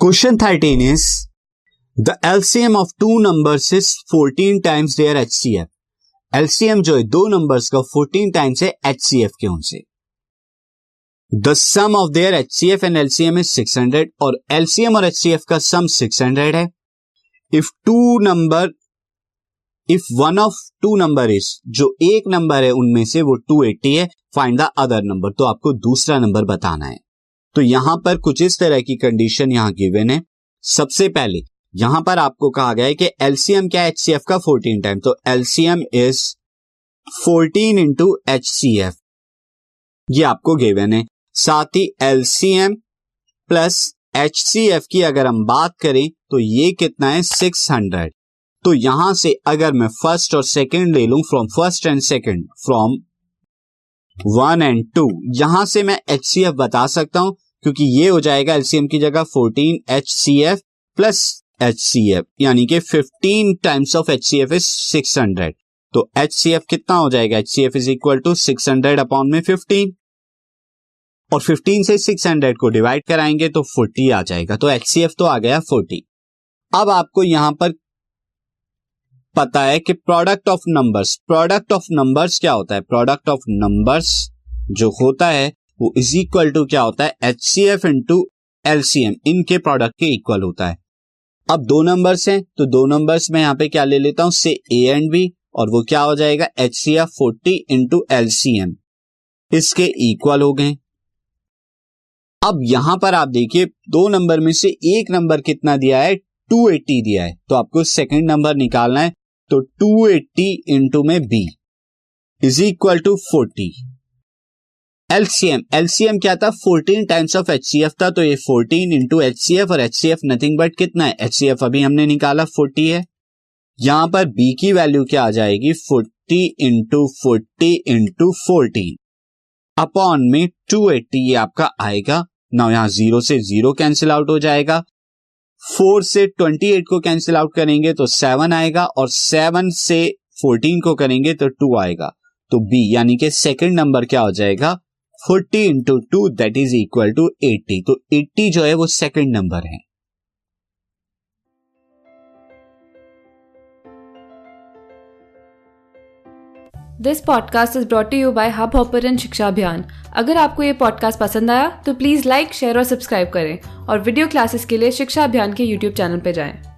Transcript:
Question 13 is, the LCM of two numbers is 14 times their HCF. LCM जो है, दो numbers का 14 times है HCF के उनसे। The sum of their H C F and LCM is 600 और LCM और एच सी एफ़ का सम 600 है। If two number if one of two number is जो एक नंबर है उनमें से वो 280 है फाइंड द अदर नंबर तो आपको दूसरा नंबर बताना है। तो यहाँ पर कुछ इस तरह की कंडीशन यहाँ गिवन है। सबसे पहले, यहाँ पर आपको कहा गया है कि एलसीएम क्या एचसीएफ का 14 टाइम तो LCM is 14 into H C F ये आपको गिवन है। साथ ही LCM plus H C F की अगर हम बात करें तो ये कितना है? 600 तो यहाँ से अगर मैं फ़र्स्ट और सेकंड ले लूँ from first and second from one and two यहाँ से मैं एच सी एफ़ बता सकता हूँ। क्योंकि ये हो जाएगा एलसीएम की जगह 14 H C F plus H C F यानी कि 15 times of H C F is six hundred तो एच सी एफ़ कितना हो जाएगा? H C F is equal to six hundred upon में फिफ्टीन और 15 से 600 को डिवाइड कराएँगे तो 40 आ जाएगा। तो एच सी एफ़ तो आ गया 40 अब आपको यहाँ पर पता है कि product of numbers product of numbers क्या होता है? प्रोडक्ट ऑफ़ नंबर्स जो होता है वो इज़ इक्वल टू क्या होता है? H C F into LCM इनके प्रोडक्ट के इक्वल होता है। अब दो नंबर्स हैं तो दो नंबर्स में यहाँ पे क्या ले लेता हूँ? से ए एंड बी और वो क्या हो जाएगा? H C F forty into LCM इसके इक्वल हो गए। अब यहाँ पर आप देखिए, दो नंबर में से एक नंबर कितना दिया है? 280 दिया है। तो आपको सेकंड नंबर निकालना है तो 280 एट्टी इंटू में B is equal to forty LCM LCM क्या था? 14 टाइम्स ऑफ़ एचसीएफ था तो ये 14 इंटू एच सी एफ़ और H C F nothing but कितना है? एचसीएफ अभी हमने निकाला 40 है। यहाँ पर बी की वैल्यू क्या आ जाएगी? 40 into forty into fourteen upon में 280 ये आपका आएगा। ना यहाँ ज़ीरो से ज़ीरो कैंसिल आउट हो जाएगा। फोर से 28 को कैंसिल आउट करेंगे तो सेवन आएगा और सेवन से 14 को करेंगे तो टू आएगा। तो बी यानी कि सेकंड नंबर क्या हो जाएगा? Forty into two that is equal to eighty तो एट्टी जो है वो सेकंड नंबर है। This podcast is brought you by Hubhopper Shiksha Abhiyan अगर आपको ये पॉडकास्ट पसंद आया तो प्लीज़ लाइक शेयर और सब्सक्राइब करें। और वीडियो क्लासेस के लिए शिक्षा अभियान के यूट्यूब चैनल पर जाएँ।